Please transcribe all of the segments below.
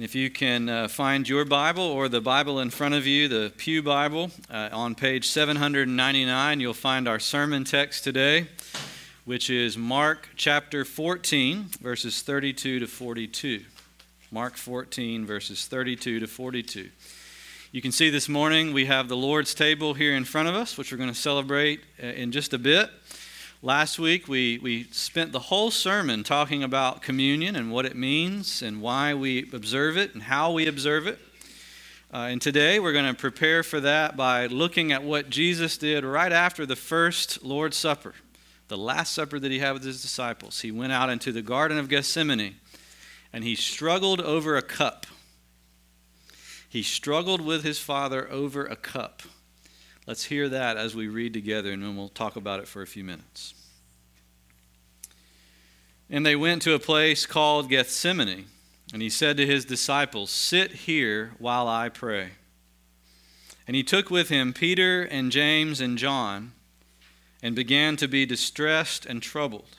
And if you can uh, find your Bible or the Bible in front of you, the Pew Bible, uh, on page 799, you'll find our sermon text today, which is Mark chapter 14, verses 32 to 42. Mark 14, verses 32 to 42. You can see this morning we have the Lord's table here in front of us, which we're going to celebrate uh, in just a bit. Last week, we, we spent the whole sermon talking about communion and what it means and why we observe it and how we observe it. Uh, and today, we're going to prepare for that by looking at what Jesus did right after the first Lord's Supper, the last supper that he had with his disciples. He went out into the Garden of Gethsemane and he struggled over a cup. He struggled with his Father over a cup. Let's hear that as we read together, and then we'll talk about it for a few minutes. And they went to a place called Gethsemane, and he said to his disciples, Sit here while I pray. And he took with him Peter and James and John, and began to be distressed and troubled.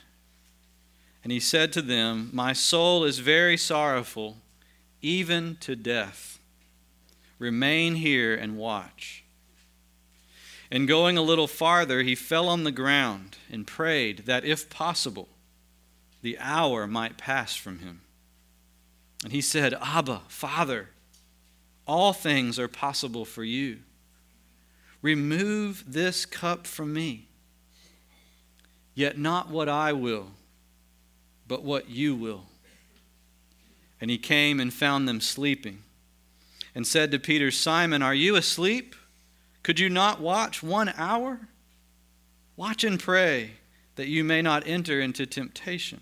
And he said to them, My soul is very sorrowful, even to death. Remain here and watch. And going a little farther, he fell on the ground and prayed that, if possible, the hour might pass from him. And he said, Abba, Father, all things are possible for you. Remove this cup from me. Yet not what I will, but what you will. And he came and found them sleeping, and said to Peter, Simon, are you asleep? Could you not watch one hour? Watch and pray that you may not enter into temptation.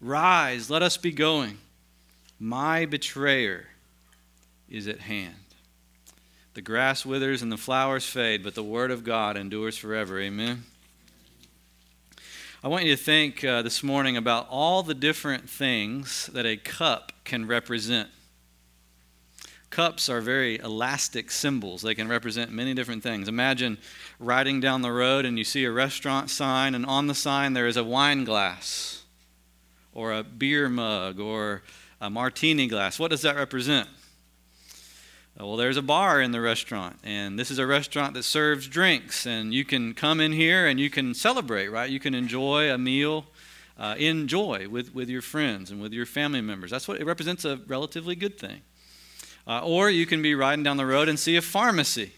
Rise, let us be going. My betrayer is at hand. The grass withers and the flowers fade, but the word of God endures forever. Amen. I want you to think uh, this morning about all the different things that a cup can represent. Cups are very elastic symbols. They can represent many different things. Imagine riding down the road and you see a restaurant sign, and on the sign there is a wine glass, or a beer mug, or a martini glass. What does that represent? Uh, well, there's a bar in the restaurant, and this is a restaurant that serves drinks, and you can come in here and you can celebrate, right? You can enjoy a meal uh, with, with your friends and with your family members. That's what it represents a relatively good thing. Uh, or you can be riding down the road and see a pharmacy.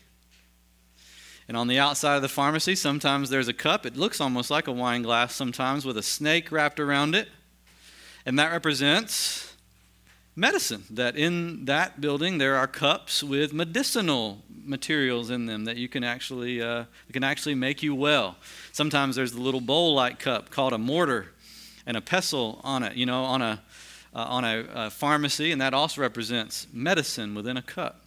And on the outside of the pharmacy, sometimes there's a cup. It looks almost like a wine glass sometimes with a snake wrapped around it. And that represents medicine. That in that building there are cups with medicinal materials in them that you can actually uh, can actually make you well. Sometimes there's the little bowl-like cup called a mortar and a pestle on it. You know, on a uh, on a, a, pharmacy, and that also represents medicine within a cup.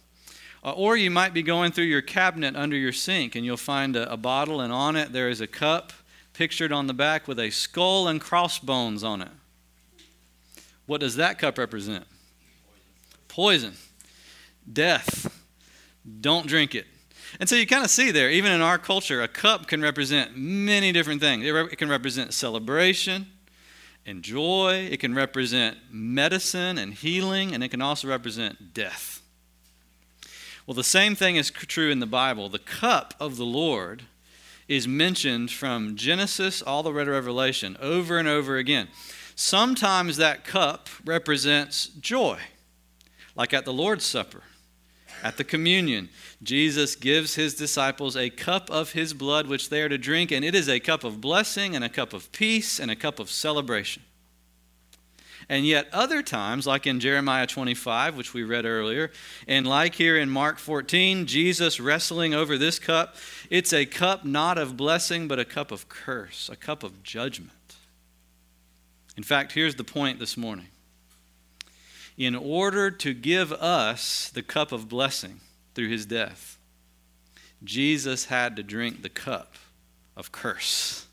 Uh, or you might be going through your cabinet under your sink, and you'll find a, a bottle, and on it there is a cup pictured on the back with a skull and crossbones on it. What does that cup represent? Poison, death. Don't drink it. And so you kind of see there, even in our culture, a cup can represent many different things. It, re- it can represent celebration, and joy. It can represent medicine and healing, and it can also represent death. Well, the same thing is true in the Bible. The cup of the Lord is mentioned from Genesis all the way to Revelation over and over again. Sometimes that cup represents joy, like at the Lord's Supper, at the communion. Jesus gives his disciples a cup of his blood which they are to drink, and it is a cup of blessing and a cup of peace and a cup of celebration. And yet, other times, like in Jeremiah 25, which we read earlier, and like here in Mark 14, Jesus wrestling over this cup, it's a cup not of blessing, but a cup of curse, a cup of judgment. In fact, here's the point this morning in order to give us the cup of blessing through his death, Jesus had to drink the cup of curse.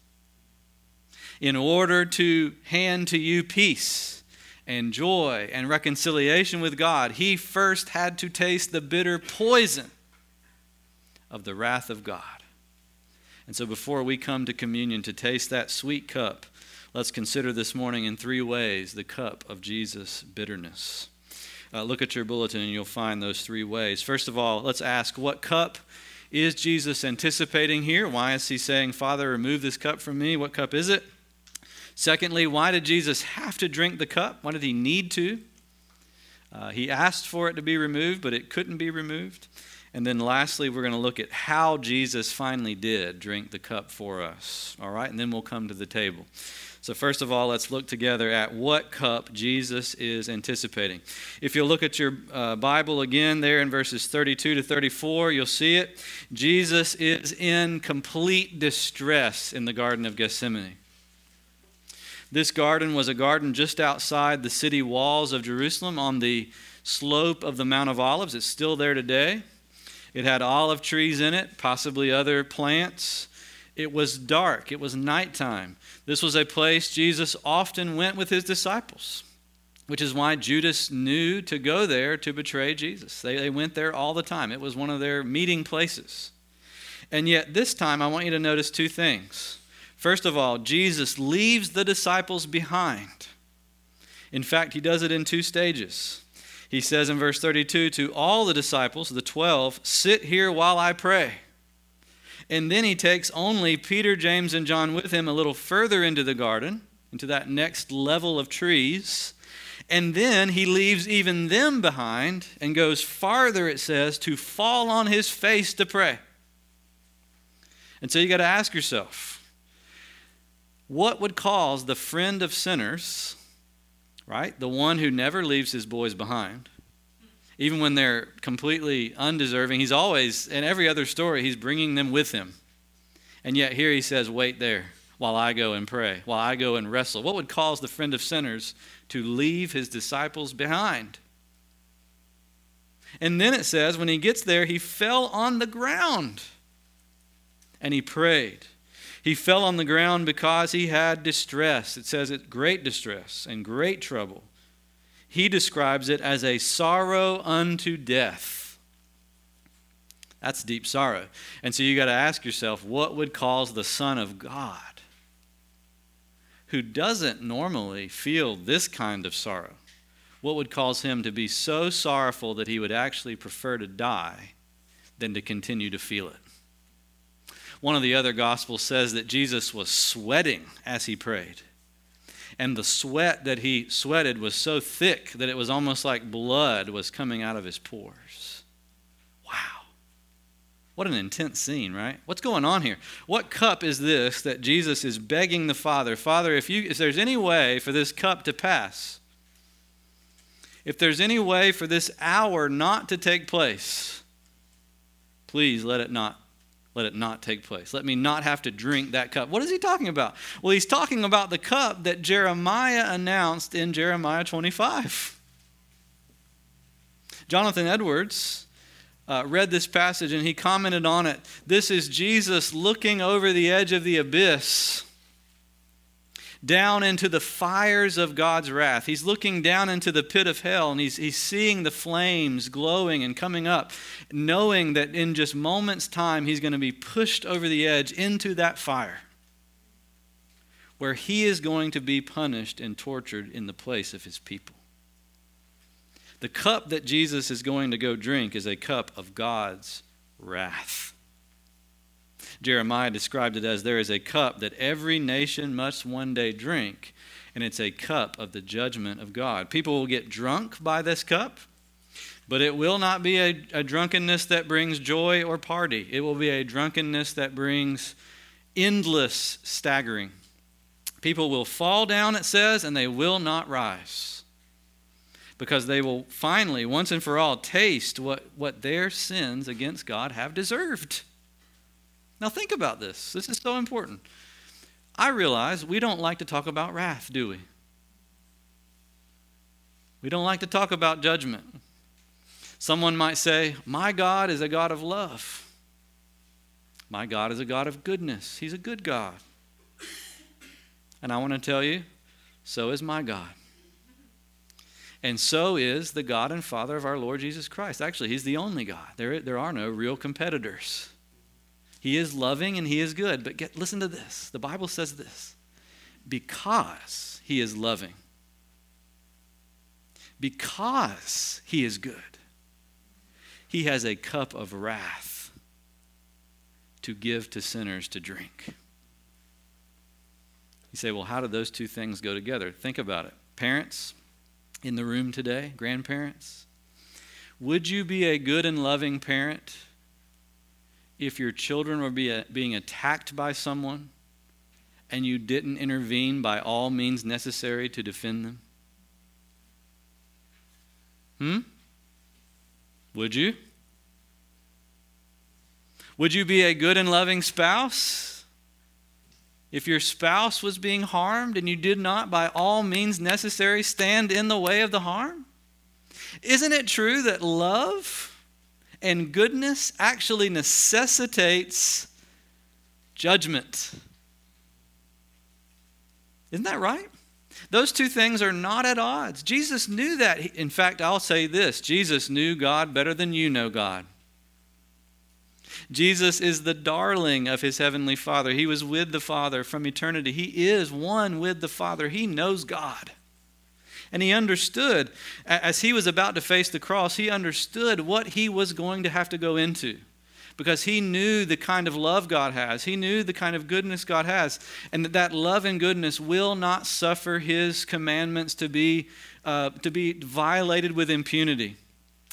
In order to hand to you peace and joy and reconciliation with God, he first had to taste the bitter poison of the wrath of God. And so, before we come to communion to taste that sweet cup, let's consider this morning in three ways the cup of Jesus' bitterness. Uh, look at your bulletin and you'll find those three ways. First of all, let's ask what cup is Jesus anticipating here? Why is he saying, Father, remove this cup from me? What cup is it? Secondly, why did Jesus have to drink the cup? Why did he need to? Uh, he asked for it to be removed, but it couldn't be removed. And then lastly, we're going to look at how Jesus finally did drink the cup for us. All right? And then we'll come to the table. So, first of all, let's look together at what cup Jesus is anticipating. If you'll look at your uh, Bible again, there in verses 32 to 34, you'll see it. Jesus is in complete distress in the Garden of Gethsemane. This garden was a garden just outside the city walls of Jerusalem on the slope of the Mount of Olives. It's still there today. It had olive trees in it, possibly other plants. It was dark, it was nighttime. This was a place Jesus often went with his disciples, which is why Judas knew to go there to betray Jesus. They, they went there all the time, it was one of their meeting places. And yet, this time, I want you to notice two things. First of all, Jesus leaves the disciples behind. In fact, he does it in two stages. He says in verse 32 to all the disciples, the 12, sit here while I pray. And then he takes only Peter, James, and John with him a little further into the garden, into that next level of trees. And then he leaves even them behind and goes farther, it says, to fall on his face to pray. And so you got to ask yourself what would cause the friend of sinners, right, the one who never leaves his boys behind, even when they're completely undeserving. He's always, in every other story, he's bringing them with him. And yet here he says, Wait there while I go and pray, while I go and wrestle. What would cause the friend of sinners to leave his disciples behind? And then it says, when he gets there, he fell on the ground and he prayed. He fell on the ground because he had distress. It says it great distress and great trouble he describes it as a sorrow unto death. That's deep sorrow. And so you got to ask yourself what would cause the Son of God, who doesn't normally feel this kind of sorrow, what would cause him to be so sorrowful that he would actually prefer to die than to continue to feel it? One of the other Gospels says that Jesus was sweating as he prayed and the sweat that he sweated was so thick that it was almost like blood was coming out of his pores. Wow. What an intense scene, right? What's going on here? What cup is this that Jesus is begging the Father, Father, if, you, if there's any way for this cup to pass, if there's any way for this hour not to take place, please let it not let it not take place. Let me not have to drink that cup. What is he talking about? Well, he's talking about the cup that Jeremiah announced in Jeremiah 25. Jonathan Edwards uh, read this passage and he commented on it. This is Jesus looking over the edge of the abyss down into the fires of God's wrath. He's looking down into the pit of hell and he's, he's seeing the flames glowing and coming up, knowing that in just moments' time he's going to be pushed over the edge into that fire where he is going to be punished and tortured in the place of his people. The cup that Jesus is going to go drink is a cup of God's wrath. Jeremiah described it as there is a cup that every nation must one day drink, and it's a cup of the judgment of God. People will get drunk by this cup, but it will not be a, a drunkenness that brings joy or party. It will be a drunkenness that brings endless staggering. People will fall down, it says, and they will not rise. Because they will finally, once and for all, taste what, what their sins against God have deserved. Now, think about this. This is so important. I realize we don't like to talk about wrath, do we? We don't like to talk about judgment. Someone might say, My God is a God of love. My God is a God of goodness. He's a good God. And I want to tell you, so is my God. And so is the God and Father of our Lord Jesus Christ. Actually, He's the only God. There, there are no real competitors. He is loving and He is good. But get, listen to this the Bible says this because He is loving, because He is good, He has a cup of wrath to give to sinners to drink. You say, well, how do those two things go together? Think about it. Parents in the room today, grandparents, would you be a good and loving parent if your children were be being attacked by someone and you didn't intervene by all means necessary to defend them? Hmm? Would you? Would you be a good and loving spouse? If your spouse was being harmed and you did not, by all means necessary, stand in the way of the harm? Isn't it true that love and goodness actually necessitates judgment? Isn't that right? Those two things are not at odds. Jesus knew that. In fact, I'll say this Jesus knew God better than you know God. Jesus is the darling of his heavenly Father. He was with the Father from eternity. He is one with the Father. He knows God. And he understood, as he was about to face the cross, he understood what he was going to have to go into because he knew the kind of love God has. He knew the kind of goodness God has. And that that love and goodness will not suffer his commandments to be, uh, to be violated with impunity.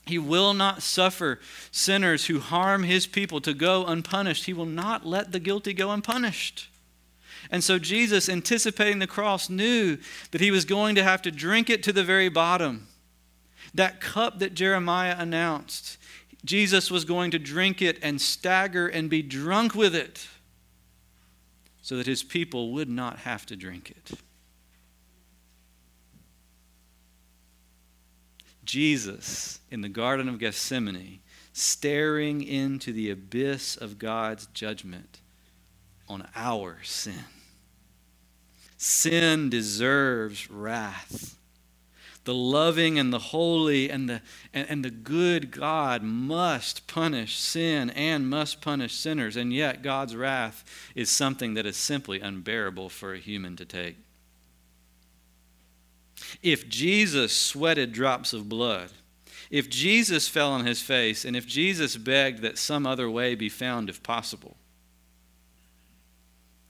He will not suffer sinners who harm his people to go unpunished. He will not let the guilty go unpunished. And so Jesus, anticipating the cross, knew that he was going to have to drink it to the very bottom. That cup that Jeremiah announced, Jesus was going to drink it and stagger and be drunk with it so that his people would not have to drink it. Jesus in the Garden of Gethsemane, staring into the abyss of God's judgment on our sin. Sin deserves wrath. The loving and the holy and the, and, and, the good God must punish sin and must punish sinners, and yet God's wrath is something that is simply unbearable for a human to take. If Jesus sweated drops of blood, if Jesus fell on his face, and if Jesus begged that some other way be found if possible,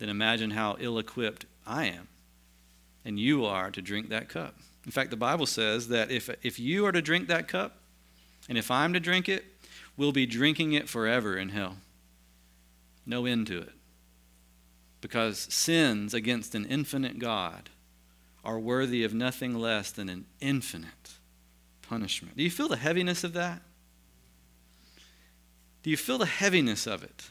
then imagine how ill equipped I am and you are to drink that cup. In fact, the Bible says that if, if you are to drink that cup, and if I'm to drink it, we'll be drinking it forever in hell. No end to it. Because sins against an infinite God are worthy of nothing less than an infinite punishment. Do you feel the heaviness of that? Do you feel the heaviness of it?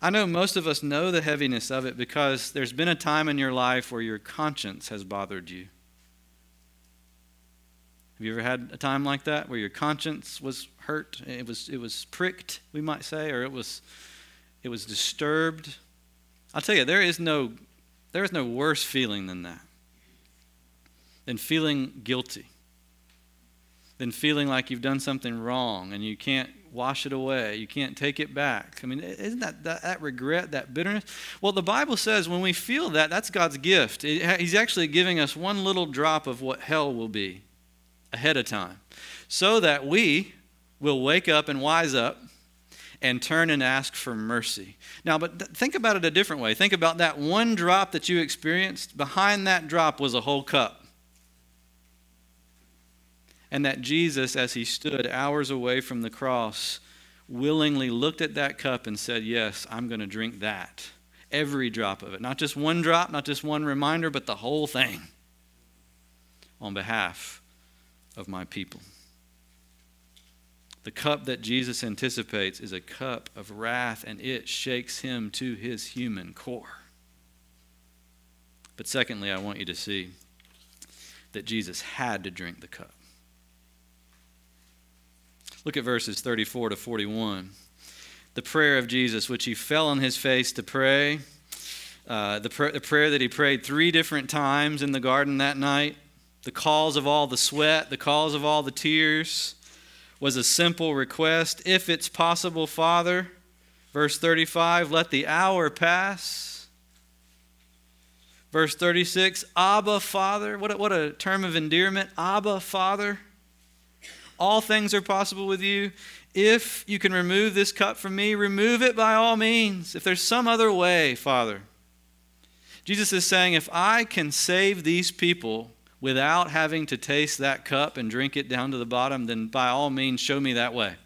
I know most of us know the heaviness of it because there's been a time in your life where your conscience has bothered you. Have you ever had a time like that where your conscience was hurt? It was, it was pricked, we might say, or it was, it was disturbed? I'll tell you, there is no, there is no worse feeling than that than feeling guilty, than feeling like you've done something wrong and you can't wash it away, you can't take it back. I mean, isn't that, that, that regret, that bitterness? Well, the Bible says when we feel that, that's God's gift. It, he's actually giving us one little drop of what hell will be ahead of time so that we will wake up and wise up and turn and ask for mercy. Now, but th- think about it a different way. Think about that one drop that you experienced. Behind that drop was a whole cup and that Jesus, as he stood hours away from the cross, willingly looked at that cup and said, Yes, I'm going to drink that. Every drop of it. Not just one drop, not just one reminder, but the whole thing on behalf of my people. The cup that Jesus anticipates is a cup of wrath, and it shakes him to his human core. But secondly, I want you to see that Jesus had to drink the cup. Look at verses 34 to 41. The prayer of Jesus, which he fell on his face to pray. Uh, the, pr- the prayer that he prayed three different times in the garden that night. The cause of all the sweat, the cause of all the tears was a simple request. If it's possible, Father, verse 35, let the hour pass. Verse 36, Abba, Father. What a, what a term of endearment. Abba, Father. All things are possible with you. If you can remove this cup from me, remove it by all means. If there's some other way, Father. Jesus is saying, if I can save these people without having to taste that cup and drink it down to the bottom, then by all means show me that way.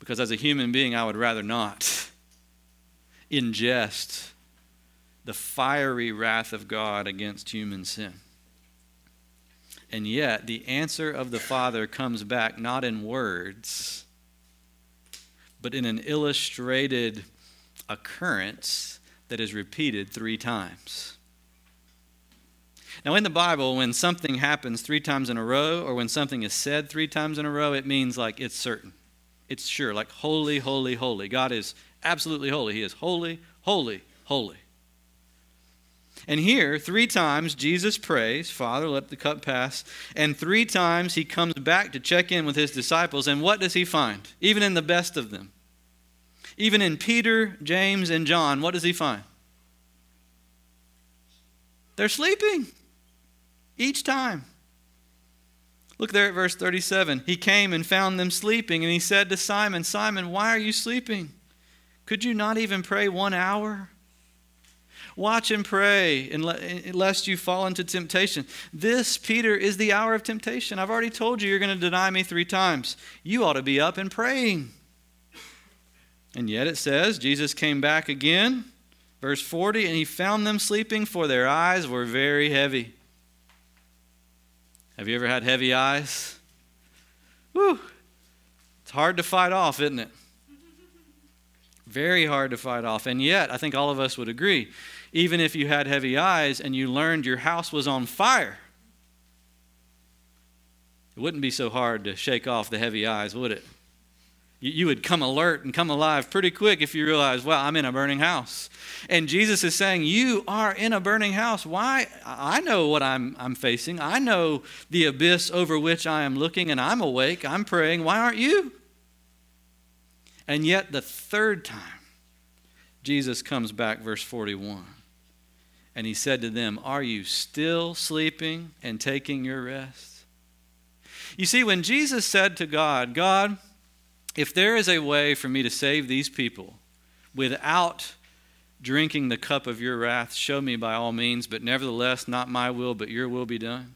Because as a human being, I would rather not ingest the fiery wrath of God against human sin. And yet, the answer of the Father comes back not in words, but in an illustrated occurrence that is repeated three times. Now, in the Bible, when something happens three times in a row, or when something is said three times in a row, it means like it's certain. It's sure, like holy, holy, holy. God is absolutely holy. He is holy, holy, holy. And here, three times, Jesus prays, Father, let the cup pass. And three times he comes back to check in with his disciples. And what does he find? Even in the best of them. Even in Peter, James, and John, what does he find? They're sleeping each time. Look there at verse 37. He came and found them sleeping, and he said to Simon, Simon, why are you sleeping? Could you not even pray one hour? Watch and pray, lest you fall into temptation. This, Peter, is the hour of temptation. I've already told you you're going to deny me three times. You ought to be up and praying. And yet it says, Jesus came back again, verse 40, and he found them sleeping, for their eyes were very heavy. Have you ever had heavy eyes? Whew. It's hard to fight off, isn't it? Very hard to fight off. And yet, I think all of us would agree even if you had heavy eyes and you learned your house was on fire, it wouldn't be so hard to shake off the heavy eyes, would it? You would come alert and come alive pretty quick if you realize, well, I'm in a burning house. And Jesus is saying, You are in a burning house. Why? I know what I'm, I'm facing. I know the abyss over which I am looking, and I'm awake. I'm praying. Why aren't you? And yet, the third time, Jesus comes back, verse 41. And he said to them, Are you still sleeping and taking your rest? You see, when Jesus said to God, God, if there is a way for me to save these people without drinking the cup of your wrath, show me by all means, but nevertheless, not my will, but your will be done.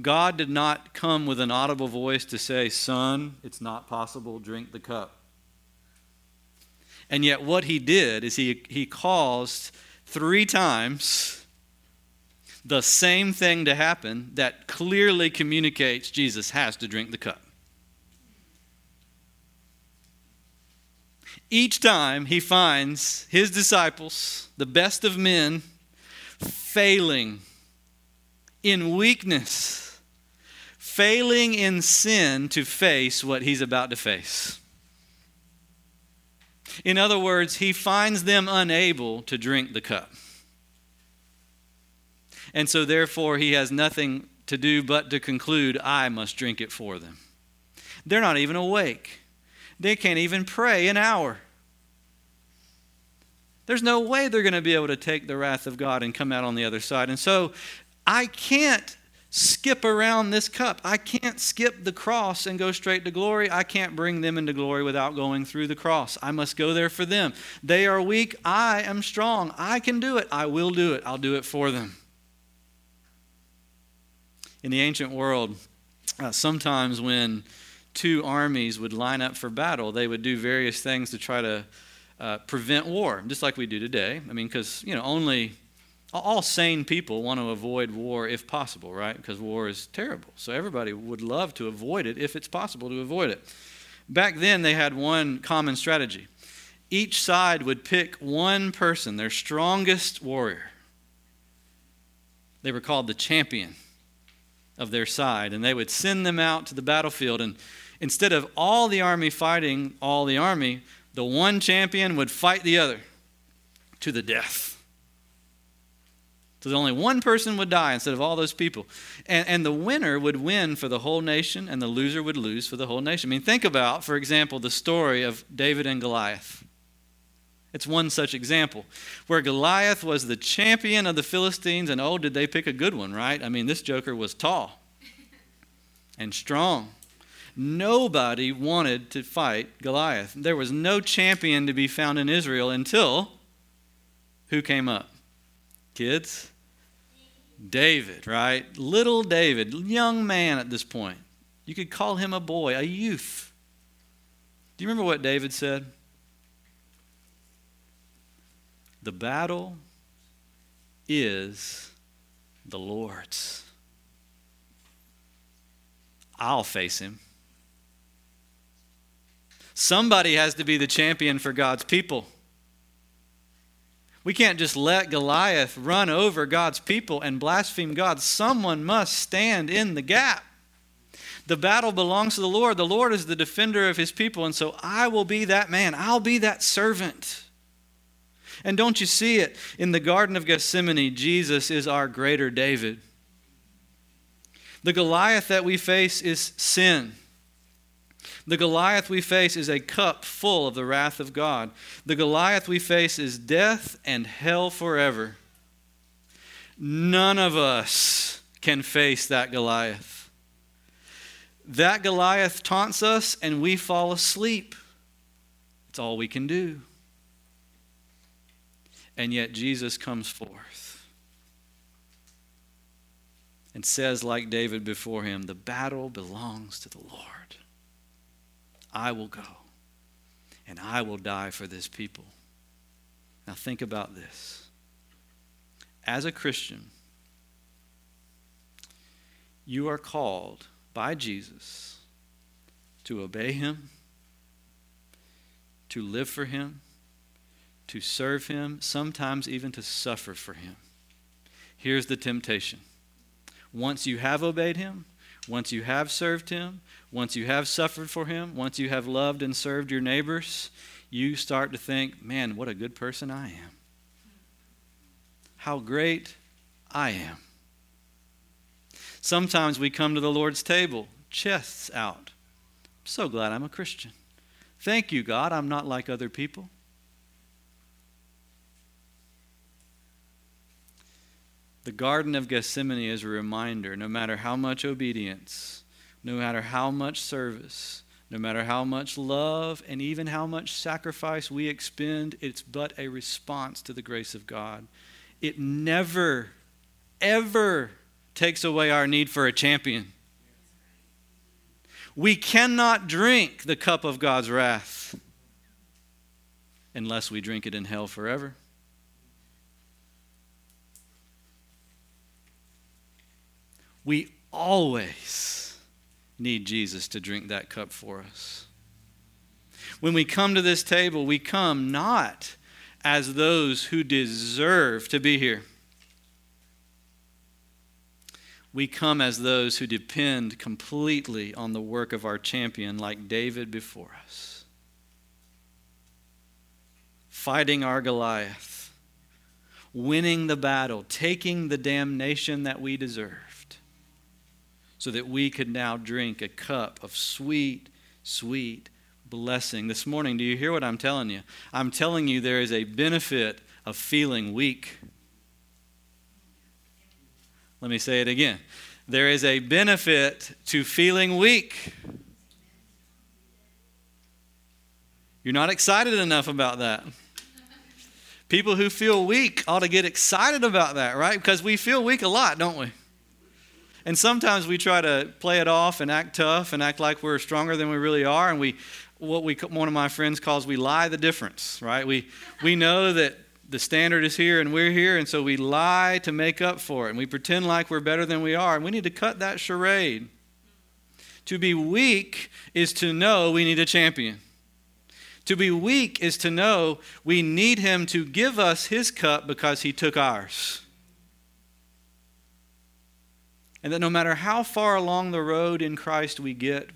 God did not come with an audible voice to say, Son, it's not possible, drink the cup. And yet, what he did is he, he caused three times the same thing to happen that clearly communicates Jesus has to drink the cup. Each time he finds his disciples, the best of men, failing in weakness, failing in sin to face what he's about to face. In other words, he finds them unable to drink the cup. And so, therefore, he has nothing to do but to conclude, I must drink it for them. They're not even awake, they can't even pray an hour. There's no way they're going to be able to take the wrath of God and come out on the other side. And so, I can't skip around this cup. I can't skip the cross and go straight to glory. I can't bring them into glory without going through the cross. I must go there for them. They are weak. I am strong. I can do it. I will do it. I'll do it for them. In the ancient world, uh, sometimes when two armies would line up for battle, they would do various things to try to uh, prevent war, just like we do today. I mean, because, you know, only all sane people want to avoid war if possible, right? Because war is terrible. So everybody would love to avoid it if it's possible to avoid it. Back then, they had one common strategy. Each side would pick one person, their strongest warrior. They were called the champion. of their side, and they would send them out to the battlefield. And instead of all the army fighting all the army, the one champion would fight the other to the death. So only one person would die instead of all those people. And, and the winner would win for the whole nation, and the loser would lose for the whole nation. I mean, think about, for example, the story of David and Goliath. It's one such example where Goliath was the champion of the Philistines, and oh, did they pick a good one, right? I mean, this joker was tall and strong. Nobody wanted to fight Goliath. There was no champion to be found in Israel until who came up? Kids? David, right? Little David, young man at this point. You could call him a boy, a youth. Do you remember what David said? The battle is the Lord's. I'll face him. Somebody has to be the champion for God's people. We can't just let Goliath run over God's people and blaspheme God. Someone must stand in the gap. The battle belongs to the Lord. The Lord is the defender of his people. And so I will be that man. I'll be that servant. And don't you see it? In the Garden of Gethsemane, Jesus is our greater David. The Goliath that we face is sin. The Goliath we face is a cup full of the wrath of God. The Goliath we face is death and hell forever. None of us can face that Goliath. That Goliath taunts us and we fall asleep. It's all we can do. And yet Jesus comes forth and says, like David before him, the battle belongs to the Lord. I will go and I will die for this people. Now, think about this. As a Christian, you are called by Jesus to obey him, to live for him, to serve Him, sometimes even to suffer for Him. Here's the temptation once you have obeyed Him, once you have served Him, once you have suffered for Him, once you have loved and served your neighbors, you start to think, man, what a good person I am. How great I am. Sometimes we come to the Lord's table, chests out. I'm so glad I'm a Christian. Thank you, God. I'm not like other people. The Garden of Gethsemane is a reminder no matter how much obedience, no matter how much service, no matter how much love, and even how much sacrifice we expend, it's but a response to the grace of God. It never, ever takes away our need for a champion. We cannot drink the cup of God's wrath unless we drink it in hell forever. We always need Jesus to drink that cup for us. When we come to this table, we come not as those who deserve to be here. We come as those who depend completely on the work of our champion, like David before us. Fighting our Goliath, winning the battle, taking the damnation that we deserve so that we could now drink a cup of sweet, sweet blessing. This morning, do you hear what I'm telling you? I'm telling you there is a benefit of feeling weak. Let me say it again. There is a benefit to feeling weak. You're not excited enough about that. People who feel weak ought to get excited about that, right? Because we feel weak a lot, don't we? And sometimes we try to play it off and act tough and act like we're stronger than we really are. And we, what we, one of my friends calls, we lie the difference, right? We, we know that the standard is here and we're here, and so we lie to make up for it. And we pretend like we're better than we are. And we need to cut that charade. To be weak is to know we need a champion. To be weak is to know we need him to give us his cup because he took ours. And that no matter how far along the road in Christ we get,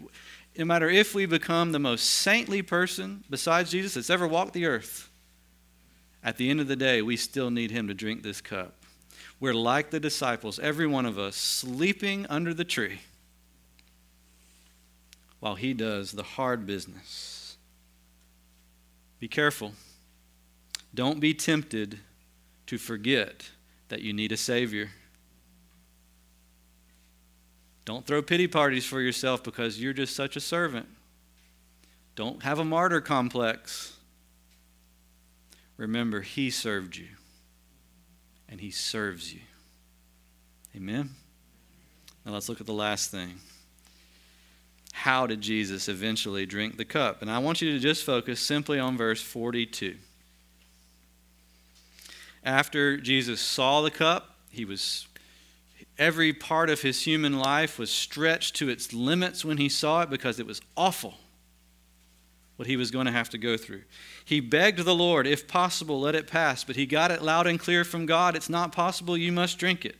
no matter if we become the most saintly person besides Jesus that's ever walked the earth, at the end of the day, we still need him to drink this cup. We're like the disciples, every one of us, sleeping under the tree while he does the hard business. Be careful. Don't be tempted to forget that you need a Savior. Don't throw pity parties for yourself because you're just such a servant. Don't have a martyr complex. Remember, He served you, and He serves you. Amen? Now let's look at the last thing. How did Jesus eventually drink the cup? And I want you to just focus simply on verse 42. After Jesus saw the cup, he was every part of his human life was stretched to its limits when he saw it because it was awful what he was going to have to go through. He begged the Lord, if possible, let it pass, but he got it loud and clear from God it's not possible, you must drink it.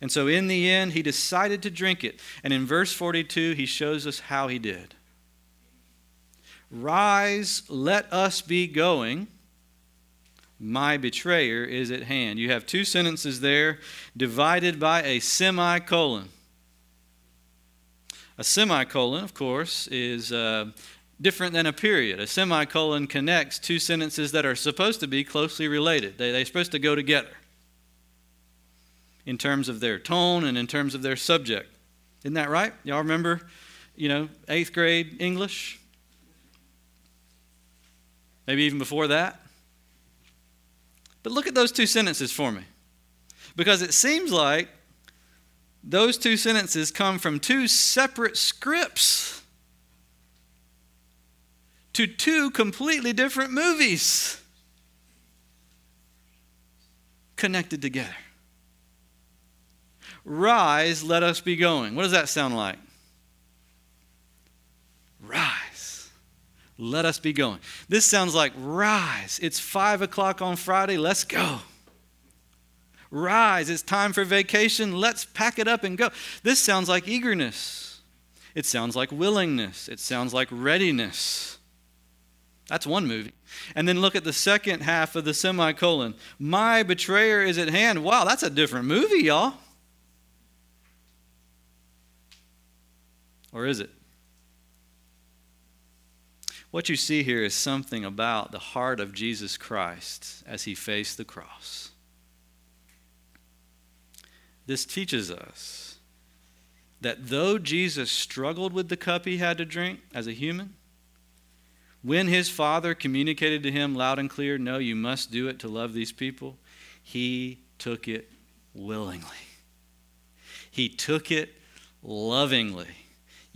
And so in the end, he decided to drink it. And in verse 42, he shows us how he did. Rise, let us be going. My betrayer is at hand. You have two sentences there divided by a semicolon. A semicolon, of course, is uh, different than a period. A semicolon connects two sentences that are supposed to be closely related, they, they're supposed to go together in terms of their tone and in terms of their subject. Isn't that right? Y'all remember, you know, eighth grade English? Maybe even before that? But look at those two sentences for me. Because it seems like those two sentences come from two separate scripts to two completely different movies connected together. Rise, let us be going. What does that sound like? Rise, let us be going. This sounds like rise. It's five o'clock on Friday, let's go. Rise, it's time for vacation, let's pack it up and go. This sounds like eagerness. It sounds like willingness. It sounds like readiness. That's one movie. And then look at the second half of the semicolon. My betrayer is at hand. Wow, that's a different movie, y'all. Or is it? What you see here is something about the heart of Jesus Christ as he faced the cross. This teaches us that though Jesus struggled with the cup he had to drink as a human, when his father communicated to him loud and clear, No, you must do it to love these people, he took it willingly. He took it lovingly.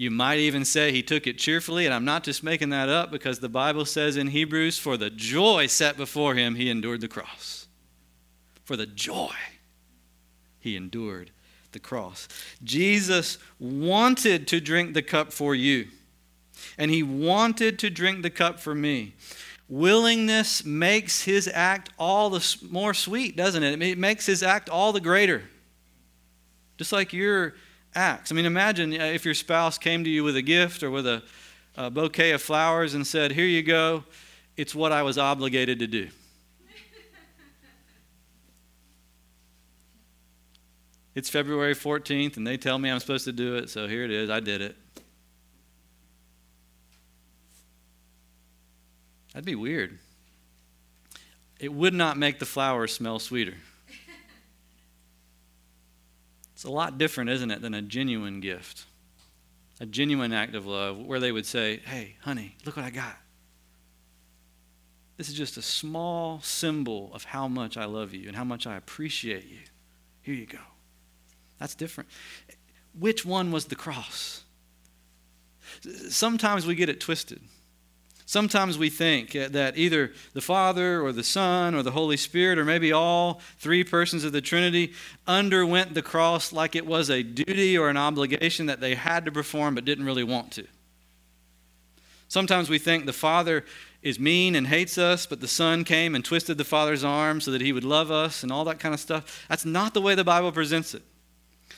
You might even say he took it cheerfully, and I'm not just making that up because the Bible says in Hebrews, for the joy set before him, he endured the cross. For the joy, he endured the cross. Jesus wanted to drink the cup for you, and he wanted to drink the cup for me. Willingness makes his act all the more sweet, doesn't it? It makes his act all the greater. Just like you're acts. I mean, imagine uh, if your spouse came to you with a gift or with a, a bouquet of flowers and said, Here you go, it's what I was obligated to do. it's February 14th, and they tell me I'm supposed to do it, so here it is. I did it. That'd be weird. It would not make the flowers smell sweeter. It's a lot different, isn't it, than a genuine gift? A genuine act of love where they would say, Hey, honey, look what I got. This is just a small symbol of how much I love you and how much I appreciate you. Here you go. That's different. Which one was the cross? Sometimes we get it twisted. Sometimes we think uh, that either the Father or the Son or the Holy Spirit or maybe all three persons of the Trinity underwent the cross like it was a duty or an obligation that they had to perform but didn't really want to. Sometimes we think the Father is mean and hates us, but the Son came and twisted the Father's arm so that he would love us and all that kind of stuff. That's not the way the Bible presents it.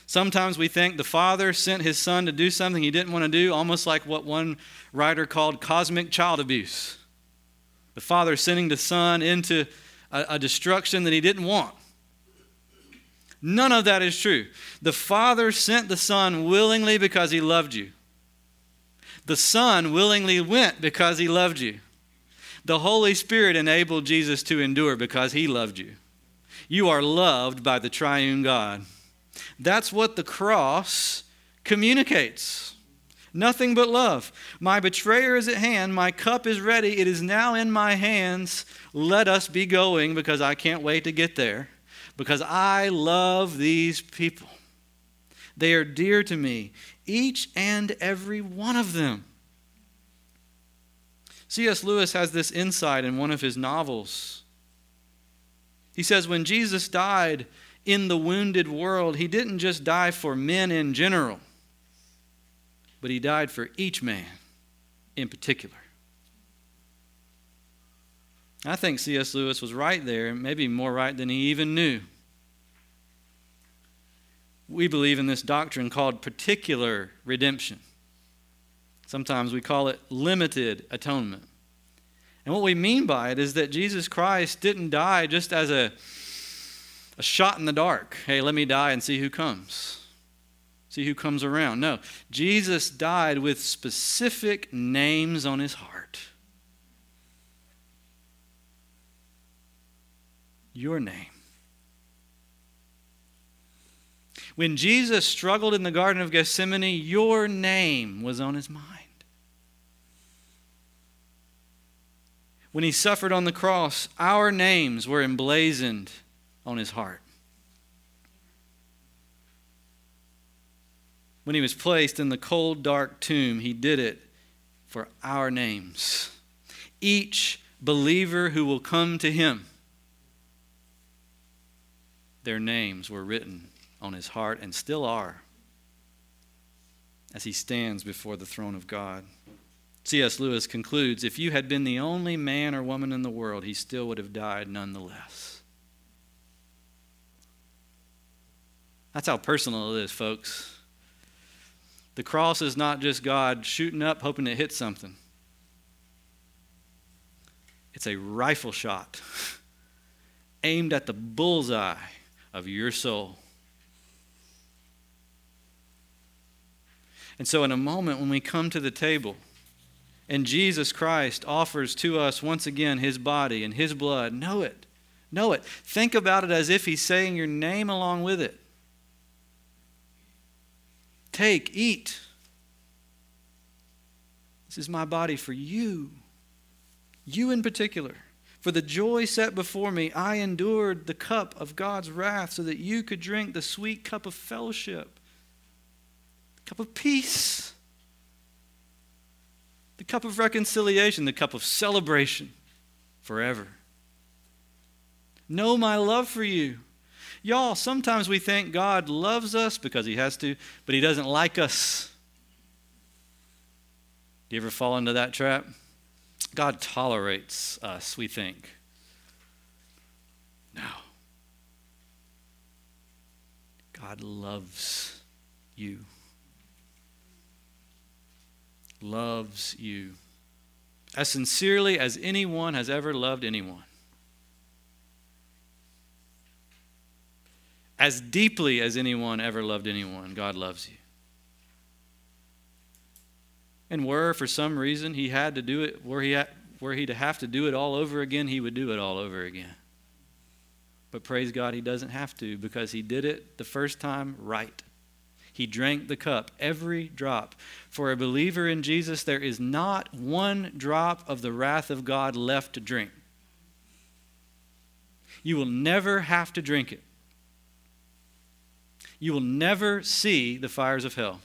Sometimes we think the Father sent his Son to do something he didn't want to do, almost like what one writer called cosmic child abuse. The Father sending the Son into a, a destruction that he didn't want. None of that is true. The Father sent the Son willingly because he loved you. The Son willingly went because he loved you. The Holy Spirit enabled Jesus to endure because he loved you. You are loved by the triune God. That's what the cross communicates. Nothing but love. My betrayer is at hand. My cup is ready. It is now in my hands. Let us be going because I can't wait to get there. Because I love these people. They are dear to me, each and every one of them. C.S. Lewis has this insight in one of his novels. He says, When Jesus died in the wounded world, he didn't just die for men in general, but he died for each man in particular. I think C.S. Lewis was right there, maybe more right than he even knew. We believe in this doctrine called particular redemption. Sometimes we call it limited atonement. And what we mean by it is that Jesus Christ didn't die just as a, a shot in the dark. Hey, let me die and see who comes. See who comes around. No, Jesus died with specific names on his heart. Your name. When Jesus struggled in the Garden of Gethsemane, your name was on his mind. When he suffered on the cross, our names were emblazoned on his heart. When he was placed in the cold, dark tomb, he did it for our names. Each believer who will come to him, their names were written on his heart and still are as he stands before the throne of God. C.S. Lewis concludes if you had been the only man or woman in the world, he still would have died nonetheless. That's how personal it is, folks. The cross is not just God shooting up, hoping to hit something, it's a rifle shot aimed at the bullseye of your soul. And so, in a moment when we come to the table, and Jesus Christ offers to us once again his body and his blood, know it. Know it. Think about it as if he's saying your name along with it. Take, eat. This is my body for you. You in particular. For the joy set before me, I endured the cup of God's wrath so that you could drink the sweet cup of fellowship the cup of peace, the cup of reconciliation, the cup of celebration forever. Know my love for you. Y'all, sometimes we think God loves us because he has to, but he doesn't like us. Do you ever fall into that trap? God tolerates us, we think. No. God loves you loves you as sincerely as anyone has ever loved anyone. As deeply as anyone ever loved anyone, God loves you. And were for some reason he had to do it, were he, were he to have to do it all over again, he would do it all over again. But praise God, he doesn't have to because he did it the first time right. He drank the cup, every drop. For a believer in Jesus, there is not one drop of the wrath of God left to drink. You will never have to drink it. You will never see the fires of hell.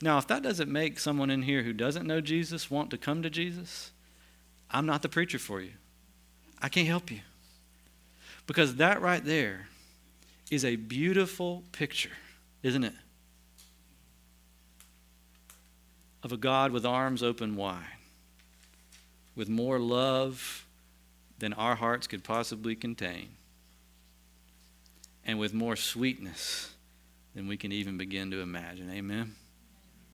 Now, if that doesn't make someone in here who doesn't know Jesus want to come to Jesus, I'm not the preacher for you. I can't help you. Because that right there is a beautiful picture, isn't it? Of a God with arms open wide, with more love than our hearts could possibly contain, and with more sweetness than we can even begin to imagine. Amen.